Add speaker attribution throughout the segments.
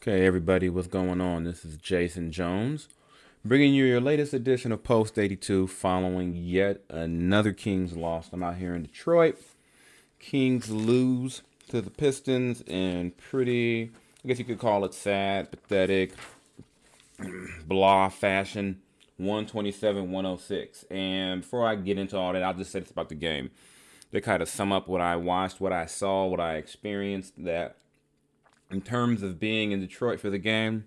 Speaker 1: Okay, everybody, what's going on? This is Jason Jones, bringing you your latest edition of Post 82 following yet another Kings loss. I'm out here in Detroit. Kings lose to the Pistons in pretty, I guess you could call it sad, pathetic, blah fashion 127 106. And before I get into all that, I'll just say this about the game. To kind of sum up what I watched, what I saw, what I experienced, that in terms of being in Detroit for the game,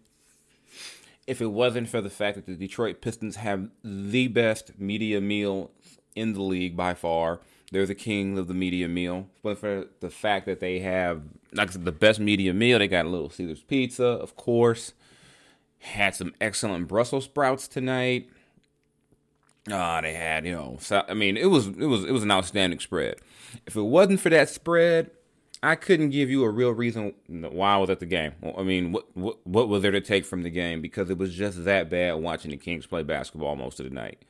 Speaker 1: if it wasn't for the fact that the Detroit Pistons have the best media meal in the league by far, they're the kings of the media meal. But for the fact that they have like I said, the best media meal, they got a Little Caesars pizza, of course. Had some excellent Brussels sprouts tonight. Ah, they had you know. So, I mean, it was it was it was an outstanding spread. If it wasn't for that spread, I couldn't give you a real reason why I was at the game. I mean, what, what what was there to take from the game? Because it was just that bad watching the Kings play basketball most of the night.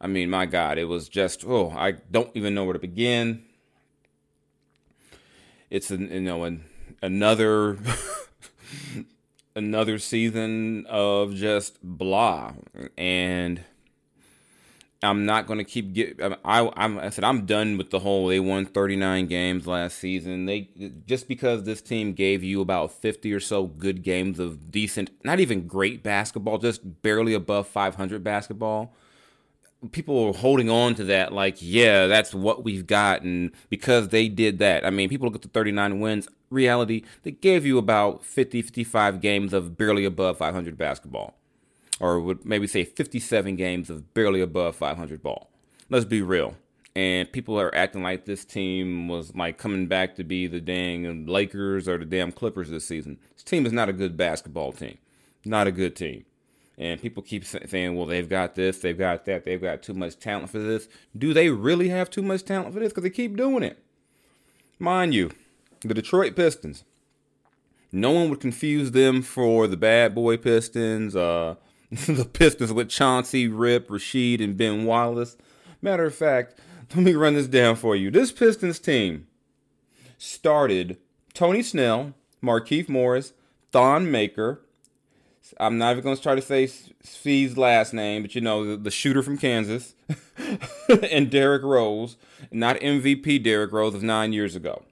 Speaker 1: I mean, my God, it was just oh, I don't even know where to begin. It's an, you know an, another another season of just blah and I'm not going to keep get. I, I'm, I said I'm done with the whole. They won 39 games last season. They just because this team gave you about 50 or so good games of decent, not even great basketball, just barely above 500 basketball. People are holding on to that, like, yeah, that's what we've got, and because they did that, I mean, people look at the 39 wins. Reality, they gave you about 50, 55 games of barely above 500 basketball or would maybe say 57 games of barely above 500 ball. Let's be real. And people are acting like this team was like coming back to be the dang Lakers or the damn Clippers this season. This team is not a good basketball team. Not a good team. And people keep saying, well, they've got this, they've got that, they've got too much talent for this. Do they really have too much talent for this? Because they keep doing it. Mind you, the Detroit Pistons, no one would confuse them for the bad boy Pistons, uh, the Pistons with Chauncey, Rip, Rasheed, and Ben Wallace. Matter of fact, let me run this down for you. This Pistons team started Tony Snell, Markieff Morris, Thon Maker. I'm not even going to try to say Svi's last name, but you know, the, the shooter from Kansas, and Derrick Rose, not MVP Derrick Rose of nine years ago.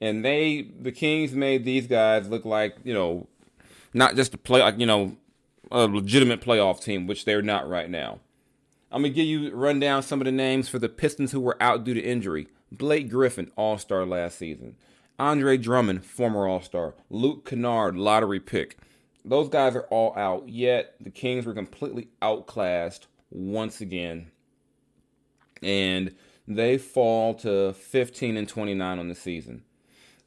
Speaker 1: And they, the Kings made these guys look like, you know, not just to play, like, you know, a legitimate playoff team, which they're not right now. I'm gonna give you run down some of the names for the Pistons who were out due to injury. Blake Griffin, All Star last season. Andre Drummond, former All Star. Luke Kennard, lottery pick. Those guys are all out. Yet the Kings were completely outclassed once again, and they fall to 15 and 29 on the season.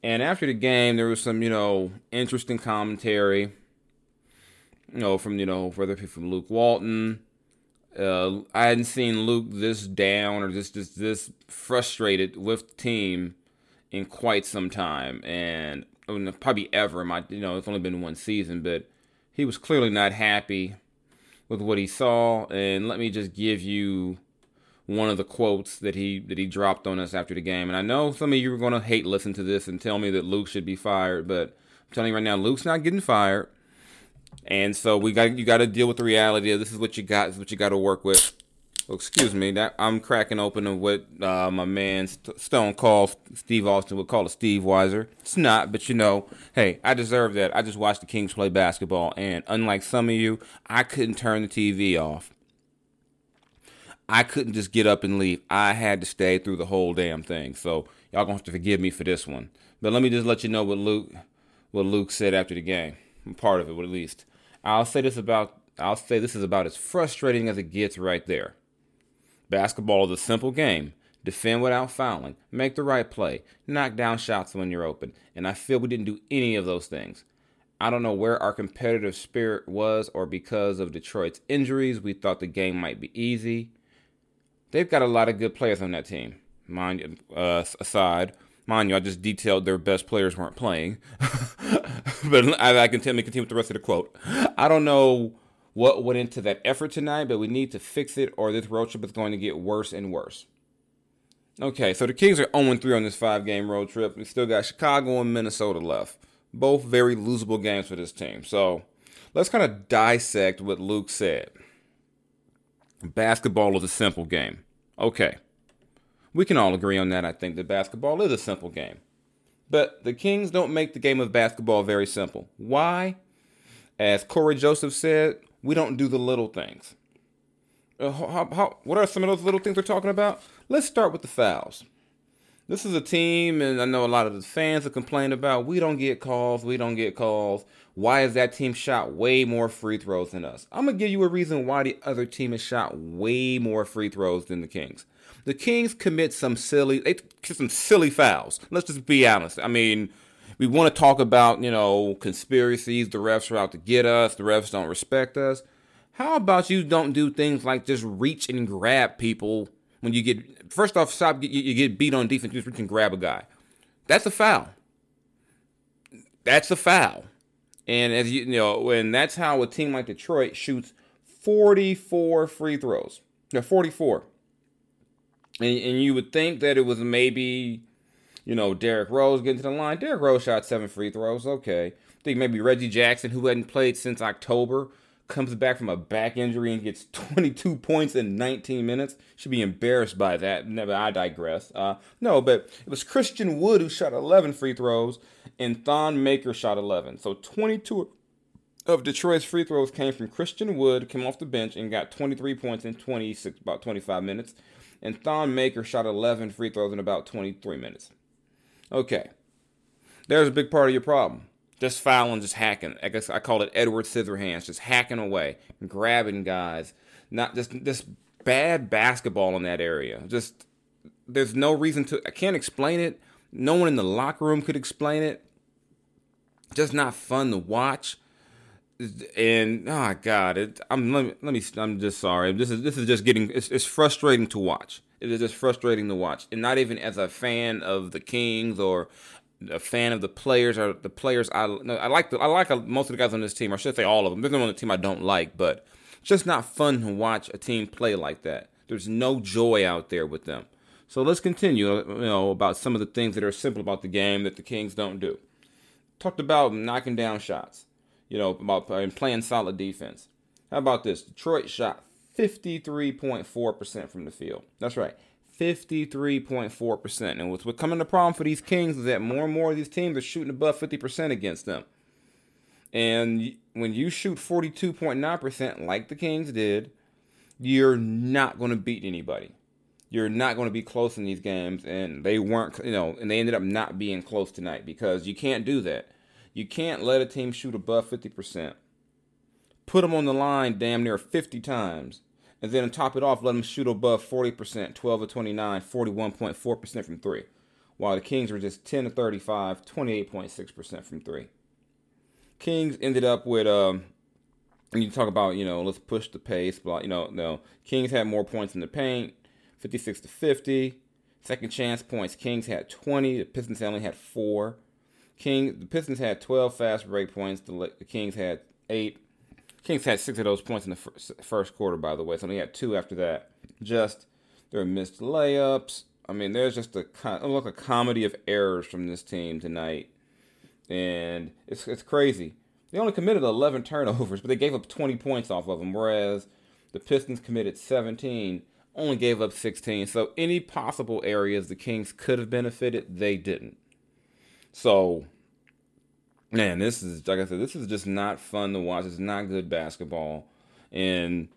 Speaker 1: And after the game, there was some, you know, interesting commentary you know, from you know, whether it be from Luke Walton. Uh, I hadn't seen Luke this down or just this this frustrated with the team in quite some time, and I mean, probably ever. My you know, it's only been one season, but he was clearly not happy with what he saw. And let me just give you one of the quotes that he that he dropped on us after the game. And I know some of you are going to hate listen to this and tell me that Luke should be fired, but I'm telling you right now, Luke's not getting fired. And so we got you got to deal with the reality of this is what you got, this is what you got to work with. Oh, excuse me, that I'm cracking open of what uh, my man Stone Cold Steve Austin would call a Steve Weiser. It's not, but you know, hey, I deserve that. I just watched the Kings play basketball, and unlike some of you, I couldn't turn the TV off. I couldn't just get up and leave. I had to stay through the whole damn thing. So y'all gonna have to forgive me for this one. But let me just let you know what Luke, what Luke said after the game. Part of it, at least. I'll say this about I'll say this is about as frustrating as it gets right there. Basketball is a simple game. Defend without fouling, make the right play, knock down shots when you're open, and I feel we didn't do any of those things. I don't know where our competitive spirit was, or because of Detroit's injuries, we thought the game might be easy. They've got a lot of good players on that team. Mind uh, aside, mind you, I just detailed their best players weren't playing. but I, I can tell me continue with the rest of the quote. I don't know what went into that effort tonight, but we need to fix it, or this road trip is going to get worse and worse. Okay, so the Kings are 0 3 on this five game road trip. We still got Chicago and Minnesota left. Both very losable games for this team. So let's kind of dissect what Luke said. Basketball is a simple game. Okay. We can all agree on that. I think that basketball is a simple game. But the Kings don't make the game of basketball very simple. Why? As Cory Joseph said, we don't do the little things. Uh, how, how, what are some of those little things we're talking about? Let's start with the fouls. This is a team, and I know a lot of the fans have complained about we don't get calls, we don't get calls. Why is that team shot way more free throws than us? I'm gonna give you a reason why the other team has shot way more free throws than the Kings. The Kings commit some silly, they some silly fouls. Let's just be honest. I mean, we want to talk about you know conspiracies. The refs are out to get us. The refs don't respect us. How about you don't do things like just reach and grab people when you get first off, stop you, get beat on defense, you can grab a guy. That's a foul. That's a foul. And as you, you know, and that's how a team like Detroit shoots 44 free throws. Yeah, 44. And, and you would think that it was maybe, you know, Derrick Rose getting to the line. Derrick Rose shot seven free throws. Okay. I think maybe Reggie Jackson, who hadn't played since October, comes back from a back injury and gets 22 points in 19 minutes. Should be embarrassed by that. Never, I digress. Uh, no, but it was Christian Wood who shot 11 free throws, and Thon Maker shot 11. So 22 of Detroit's free throws came from Christian Wood, came off the bench and got 23 points in 26, about 25 minutes, and Thon Maker shot 11 free throws in about 23 minutes. Okay, there's a big part of your problem just fouling, just hacking. I guess I call it Edward Scissorhands, just hacking away, grabbing guys. Not just just bad basketball in that area. Just there's no reason to. I can't explain it. No one in the locker room could explain it. Just not fun to watch. And oh god, it, I'm let me, let me I'm just sorry. This is this is just getting it's, it's frustrating to watch. It is just frustrating to watch, and not even as a fan of the Kings or a fan of the players or the players I I like the, I like most of the guys on this team. Or I should say all of them. There's no one on the team I don't like, but it's just not fun to watch a team play like that. There's no joy out there with them. So let's continue. Uh, you know about some of the things that are simple about the game that the Kings don't do. Talked about knocking down shots. You know about and playing solid defense. How about this? Detroit shot 53.4% from the field. That's right. 53.4%. And what's becoming the problem for these Kings is that more and more of these teams are shooting above 50% against them. And when you shoot 42.9% like the Kings did, you're not going to beat anybody. You're not going to be close in these games. And they weren't, you know, and they ended up not being close tonight because you can't do that. You can't let a team shoot above 50%. Put them on the line damn near 50 times and then top it off, let them shoot above 40%, 12 to 29, 41.4% from three, while the Kings were just 10 to 35, 28.6% from three. Kings ended up with, um, and you talk about, you know, let's push the pace, but, you know, no. Kings had more points in the paint, 56 to 50. Second chance points, Kings had 20, the Pistons only had four. King, the Pistons had 12 fast break points, the, the Kings had eight. Kings had six of those points in the first, first quarter, by the way. So they had two after that. Just were missed layups. I mean, there's just a look a comedy of errors from this team tonight, and it's it's crazy. They only committed 11 turnovers, but they gave up 20 points off of them, whereas the Pistons committed 17, only gave up 16. So any possible areas the Kings could have benefited, they didn't. So man, this is like I said, this is just not fun to watch. It's not good basketball, and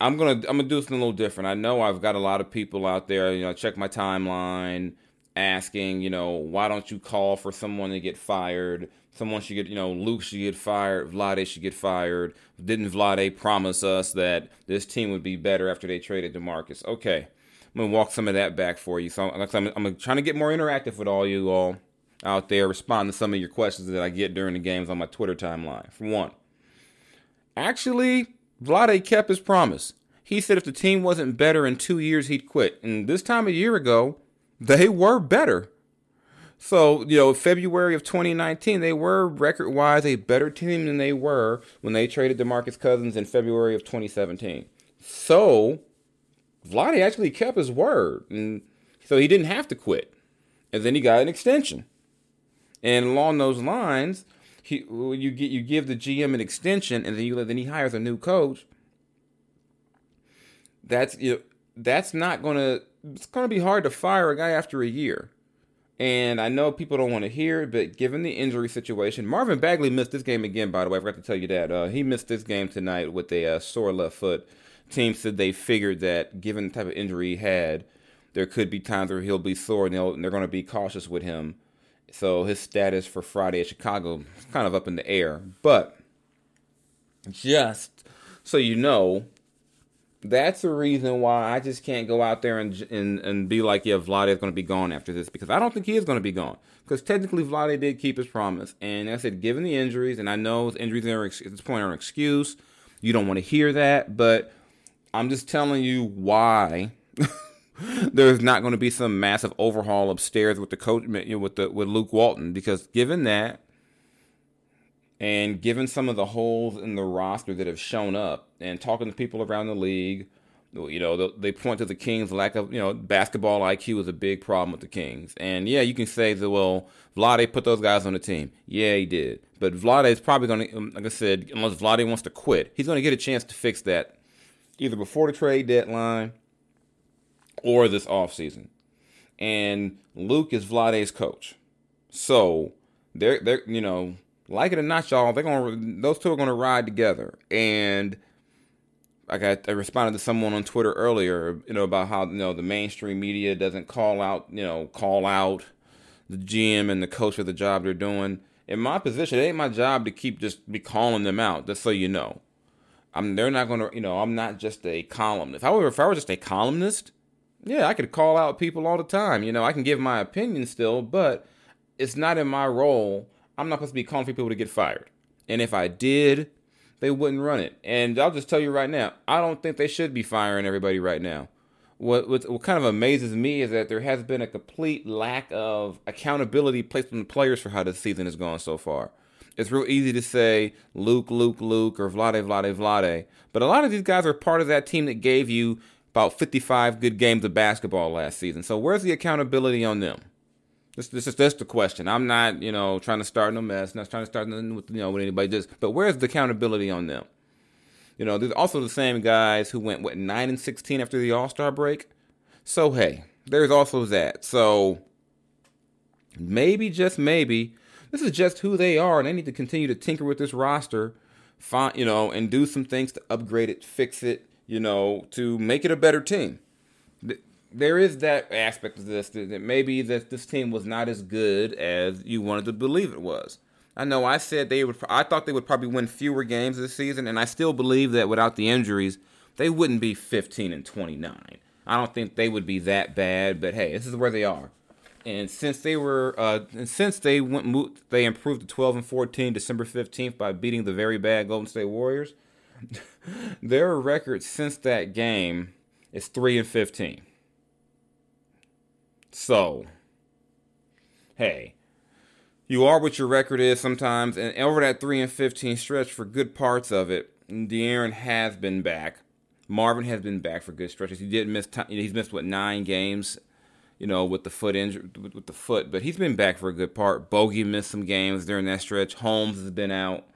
Speaker 1: I'm gonna I'm gonna do something a little different. I know I've got a lot of people out there. You know, check my timeline, asking, you know, why don't you call for someone to get fired? Someone should get, you know, Luke should get fired. Vlade should get fired. Didn't Vlade promise us that this team would be better after they traded DeMarcus? Okay, I'm gonna walk some of that back for you. So I'm, I'm, I'm trying to get more interactive with all you all out there respond to some of your questions that I get during the games on my Twitter timeline. For one, actually, Vlade kept his promise. He said if the team wasn't better in two years, he'd quit. And this time a year ago, they were better. So, you know, February of 2019, they were record wise a better team than they were when they traded DeMarcus Cousins in February of 2017. So, Vlade actually kept his word. And so he didn't have to quit. And then he got an extension. And along those lines, he you get you give the GM an extension, and then you then he hires a new coach. That's you know, that's not gonna it's gonna be hard to fire a guy after a year. And I know people don't want to hear it, but given the injury situation, Marvin Bagley missed this game again. By the way, I forgot to tell you that uh, he missed this game tonight with a uh, sore left foot. Team said they figured that given the type of injury he had, there could be times where he'll be sore and, and they're going to be cautious with him. So his status for Friday at Chicago is kind of up in the air. But just so you know, that's the reason why I just can't go out there and and, and be like, yeah, Vlade is going to be gone after this because I don't think he is going to be gone. Because technically, Vlade did keep his promise, and I said, given the injuries, and I know injuries are at this point are an excuse. You don't want to hear that, but I'm just telling you why there's not going to be some massive overhaul upstairs with the coach you know, with the with Luke Walton because given that and given some of the holes in the roster that have shown up and talking to people around the league you know they point to the Kings lack of you know basketball IQ is a big problem with the Kings. And yeah you can say that well Vlade put those guys on the team. Yeah he did. But Vlade is probably going to um, like I said unless Vlade wants to quit he's going to get a chance to fix that either before the trade deadline or this offseason. And Luke is Vlade's coach. So they're they're you know, like it or not, y'all, they're gonna those two are gonna ride together. And I, I responded to someone on Twitter earlier, you know, about how you know the mainstream media doesn't call out, you know, call out the GM and the coach for the job they're doing. In my position, it ain't my job to keep just be calling them out, just so you know. I'm they're not gonna you know, I'm not just a columnist. However, if I were just a columnist, yeah, I could call out people all the time. You know, I can give my opinion still, but it's not in my role. I'm not supposed to be calling for people to get fired. And if I did, they wouldn't run it. And I'll just tell you right now, I don't think they should be firing everybody right now. What, what, what kind of amazes me is that there has been a complete lack of accountability placed on the players for how the season has gone so far. It's real easy to say Luke, Luke, Luke, or Vlade, Vlade, Vlade. But a lot of these guys are part of that team that gave you about 55 good games of basketball last season. So where's the accountability on them? This, this is just the question. I'm not, you know, trying to start no mess, not trying to start nothing with, you know, with anybody. Just, but where's the accountability on them? You know, there's also the same guys who went what nine and 16 after the All Star break. So hey, there's also that. So maybe, just maybe, this is just who they are, and they need to continue to tinker with this roster, find, you know, and do some things to upgrade it, fix it, you know, to make it a better team. There is that aspect of this that maybe that this team was not as good as you wanted to believe it was. I know I said they would. I thought they would probably win fewer games this season, and I still believe that without the injuries, they wouldn't be 15 and 29. I don't think they would be that bad, but hey, this is where they are. And since they were, uh, and since they went, they improved to 12 and 14 December 15th by beating the very bad Golden State Warriors. Their record since that game is 3 and 15. So, hey, you are what your record is sometimes, and over that 3 and 15 stretch for good parts of it, De'Aaron has been back. Marvin has been back for good stretches. He did miss time, he's missed what nine games, you know, with the foot injury with the foot, but he's been back for a good part. Bogey missed some games during that stretch. Holmes has been out.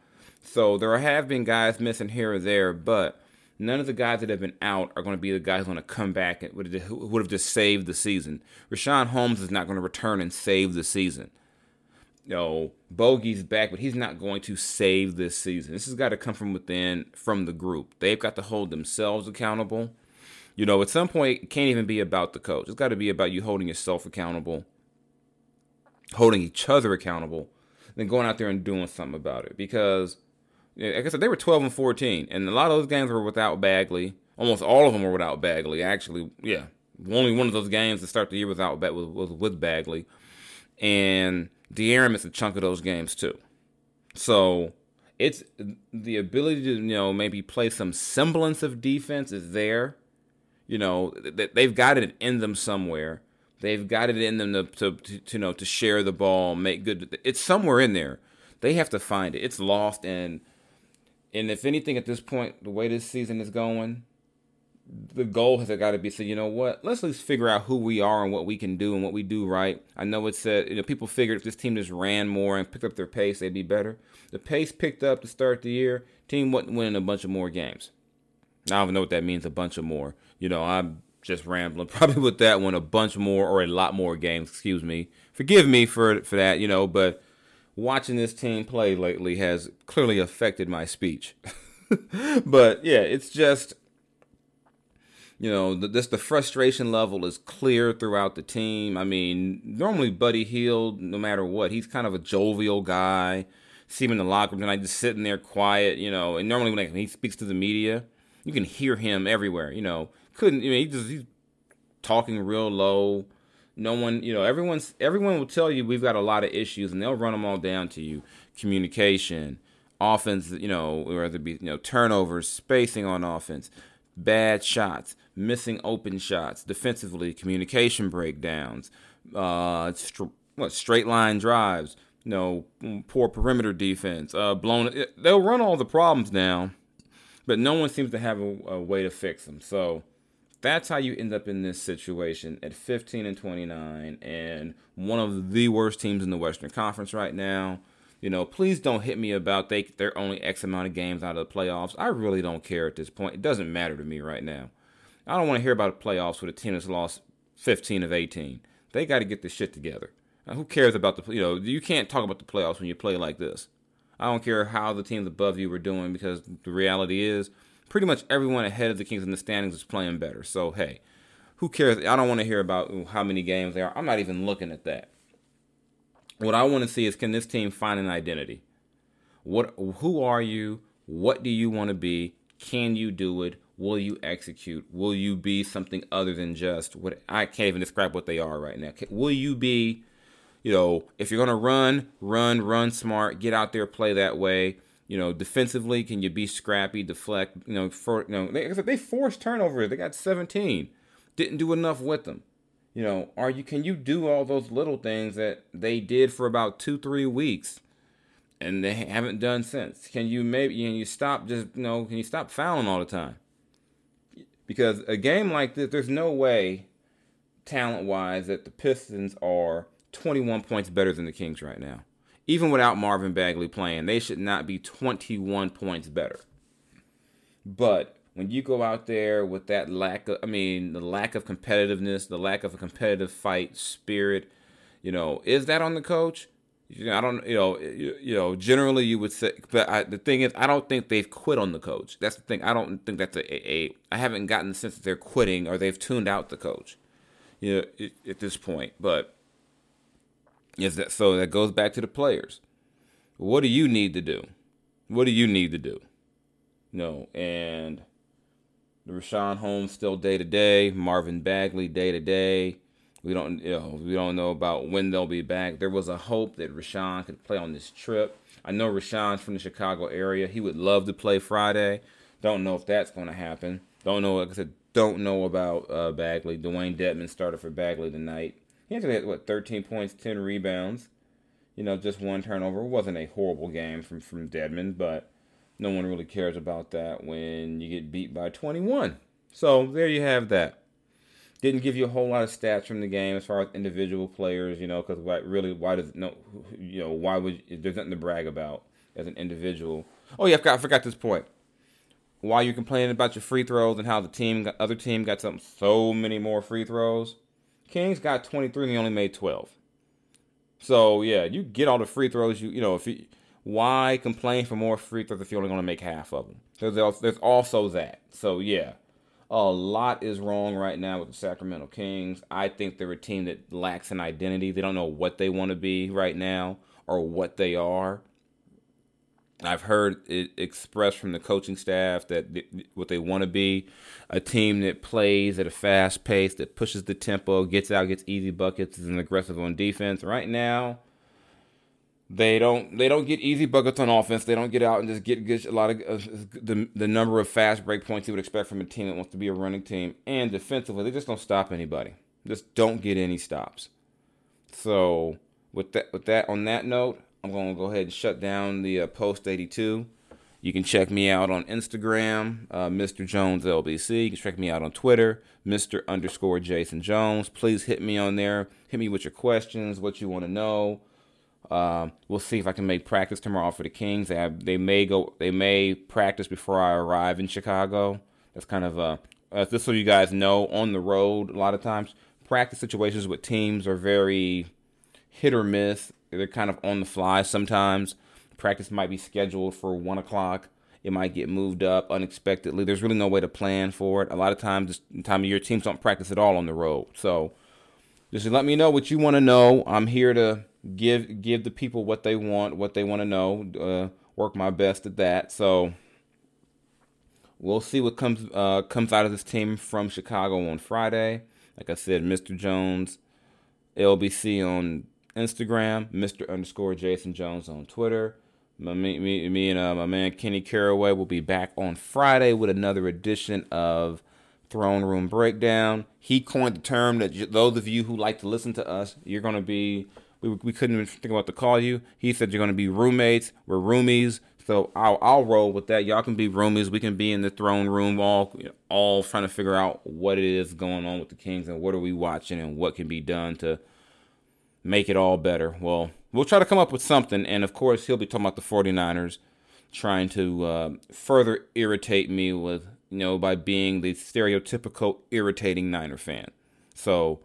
Speaker 1: So there have been guys missing here or there, but none of the guys that have been out are going to be the guys who are going to come back and would have, would have just saved the season. Richaun Holmes is not going to return and save the season. No, Bogey's back, but he's not going to save this season. This has got to come from within, from the group. They've got to hold themselves accountable. You know, at some point, it can't even be about the coach. It's got to be about you holding yourself accountable, holding each other accountable, then going out there and doing something about it. Because like I said, they were 12 and 14, and a lot of those games were without Bagley. Almost all of them were without Bagley. Actually, yeah, only one of those games to start the year without was, was with Bagley, and De'Aaron missed a chunk of those games too. So it's the ability to you know maybe play some semblance of defense is there. You know they've got it in them somewhere. They've got it in them to, to, to, to you know to share the ball, make good. It's somewhere in there. They have to find it. It's lost and and if anything, at this point, the way this season is going, the goal has got to be so you know what? Let's at least figure out who we are and what we can do and what we do right. I know it said you know people figured if this team just ran more and picked up their pace they'd be better. The pace picked up to start the year. Team wasn't winning a bunch of more games. I don't know what that means a bunch of more. You know i'm just rambling probably with that one a bunch more or a lot more games excuse me. Forgive me for for that you know but watching this team play lately has clearly affected my speech but yeah it's just you know, the, this the frustration level is clear throughout the team. I mean, normally Buddy Hield, no matter what, he's kind of a jovial guy. See him in the locker room tonight, just sitting there quiet, you know. And normally when he speaks to the media, you can hear him everywhere. You know, couldn't. I mean, he just he's talking real low. No one, you know, everyone's everyone will tell you we've got a lot of issues, and they'll run them all down to you. Communication, offense, you know, whether it be you know turnovers, spacing on offense, bad shots missing open shots, defensively, communication breakdowns, uh, what straight line drives, you know, poor perimeter defense, uh, blown. They'll run all the problems down, but no one seems to have a, a way to fix them. So that's how you end up in this situation at 15 and 29, and one of the worst teams in the Western Conference right now. You know, please don't hit me about they they're only X amount of games out of the playoffs. I really don't care at this point. It doesn't matter to me right now. I don't want to hear about the playoffs with a team that's lost 15 of 18. They got to get this shit together. Now, who cares about the you know you can't talk about the playoffs when you play like this. I don't care how the teams above you were doing because the reality is pretty much everyone ahead of the Kings in the standings is playing better. So hey, who cares? I don't want to hear about how many games they are. I'm not even looking at that. What I want to see is can this team find an identity? What who are you? What do you want to be? Can you do it? will you execute? Will you be something other than just what I can't even describe what they are right now? Will you be, you know, if you're going to run, run, run smart, get out there, play that way. You know, defensively, can you be scrappy, deflect? You know, for you know, they they forced turnovers. They got 17, didn't do enough with them. You know, are you? Can you do all those little things that they did for about two, three weeks? and they haven't done since. Can you maybe know, you stop just you know can you stop fouling all the time? Because a game like this, there's no way, talent wise, that the Pistons are 21 points better than the Kings right now. Even without Marvin Bagley playing, they should not be 21 points better. But when you go out there with that lack of, I mean, the lack of competitiveness, the lack of a competitive fight spirit, you know, is that on the coach? You know, I don't, you know, you, you know. Generally, you would say, but I, the thing is, I don't think they've quit on the coach. That's the thing. I don't think that's a, a. I haven't gotten the sense that they're quitting or they've tuned out the coach. You know, at this point, but is that so? That goes back to the players. What do you need to do? What do you need to do? No, and the Richaun Holmes still day to day. Marvin Bagley day to day. We don't, you know, we don't know about when they'll be back. There was a hope that Richaun could play on this trip. I know Richaun's from the Chicago area. He would love to play Friday. Don't know if that's going to happen. Don't know. Like I said, don't know about uh, Bagley. Dewayne Dedmon started for Bagley tonight. He actually had what 13 points, 10 rebounds. You know, just one turnover. It wasn't a horrible game from from Dedmon, but no one really cares about that when you get beat by 21. So there you have that didn't give you a whole lot of stats from the game as far as individual players, you know, because why really why does no you know why would there's nothing to brag about as an individual. Oh yeah, I forgot, I forgot this point. Why you complaining about your free throws and how the team other team got some so many more free throws? Kings got 23 and they only made 12. So yeah, you get all the free throws you you know if you why complain for more free throws if you're only going to make half of them? There's there's also that. So yeah, a lot is wrong right now with the Sacramento Kings. I think they're a team that lacks an identity. They don't know what they want to be right now or what they are. I've heard it expressed from the coaching staff that what they want to be a team that plays at a fast pace, that pushes the tempo, gets out, gets easy buckets, is aggressive on defense. Right now, they don't they don't get easy buckets on offense. They don't get out and just get, get a lot of uh, the the number of fast break points you would expect from a team that wants to be a running team. And defensively, they just don't stop anybody. Just don't get any stops. So with that with that on that note, I'm going to go ahead and shut down the uh, post 82. You can check me out on Instagram, uh, Mr. Jones LBC. You can check me out on Twitter, Mr. underscore Jason Jones. Please hit me on there. Hit me with your questions, what you want to know. Um, we'll see if I can make practice tomorrow for the Kings. They, have, they may go. They may practice before I arrive in Chicago. That's kind of uh, uh, just so you guys know. On the road, a lot of times, practice situations with teams are very hit or miss. They're kind of on the fly sometimes. Practice might be scheduled for one o'clock. It might get moved up unexpectedly. There's really no way to plan for it. A lot of times, this time of year, teams don't practice at all on the road. So, just let me know what you want to know. I'm here to give give the people what they want, what they want to know. Uh, work my best at that. So, we'll see what comes uh, comes out of this team from Chicago on Friday. Like I said, Mr. Jones, LBC on Instagram, Mr. underscore Jason Jones on Twitter. My, me, me, me and uh, my man Kenny Caraway will be back on Friday with another edition of Throne Room Breakdown. He coined the term that those of you who like to listen to us, you're going to be, we, we couldn't even think about to call you. He said you're going to be roommates. We're roomies. So I'll, I'll roll with that. Y'all can be roomies. We can be in the throne room, all all trying to figure out what it is going on with the Kings and what are we watching and what can be done to make it all better. Well, we'll try to come up with something. And of course, he'll be talking about the 49ers, trying to uh, further irritate me with, you know, by being the stereotypical irritating Niner fan. So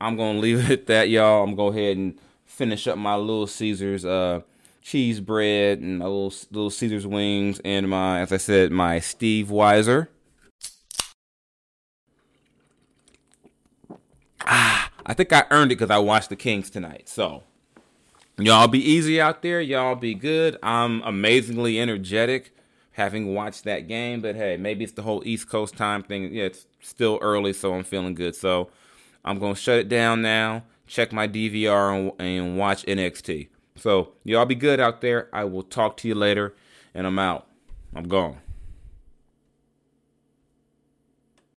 Speaker 1: I'm going to leave it at that, y'all. I'm going to go ahead and finish up my Little Caesars uh, cheese bread and my little, little Caesars wings and my, as I said, my Steve Weiser. Ah, I think I earned it because I watched the Kings tonight. So y'all be easy out there. Y'all be good. I'm amazingly energetic having watched that game. But hey, maybe it's the whole East Coast time thing. Yeah, it's still early, so I'm feeling good. So I'm gonna shut it down now. Check my DVR and, and watch NXT. So y'all be good out there. I will talk to you later, and I'm out. I'm gone.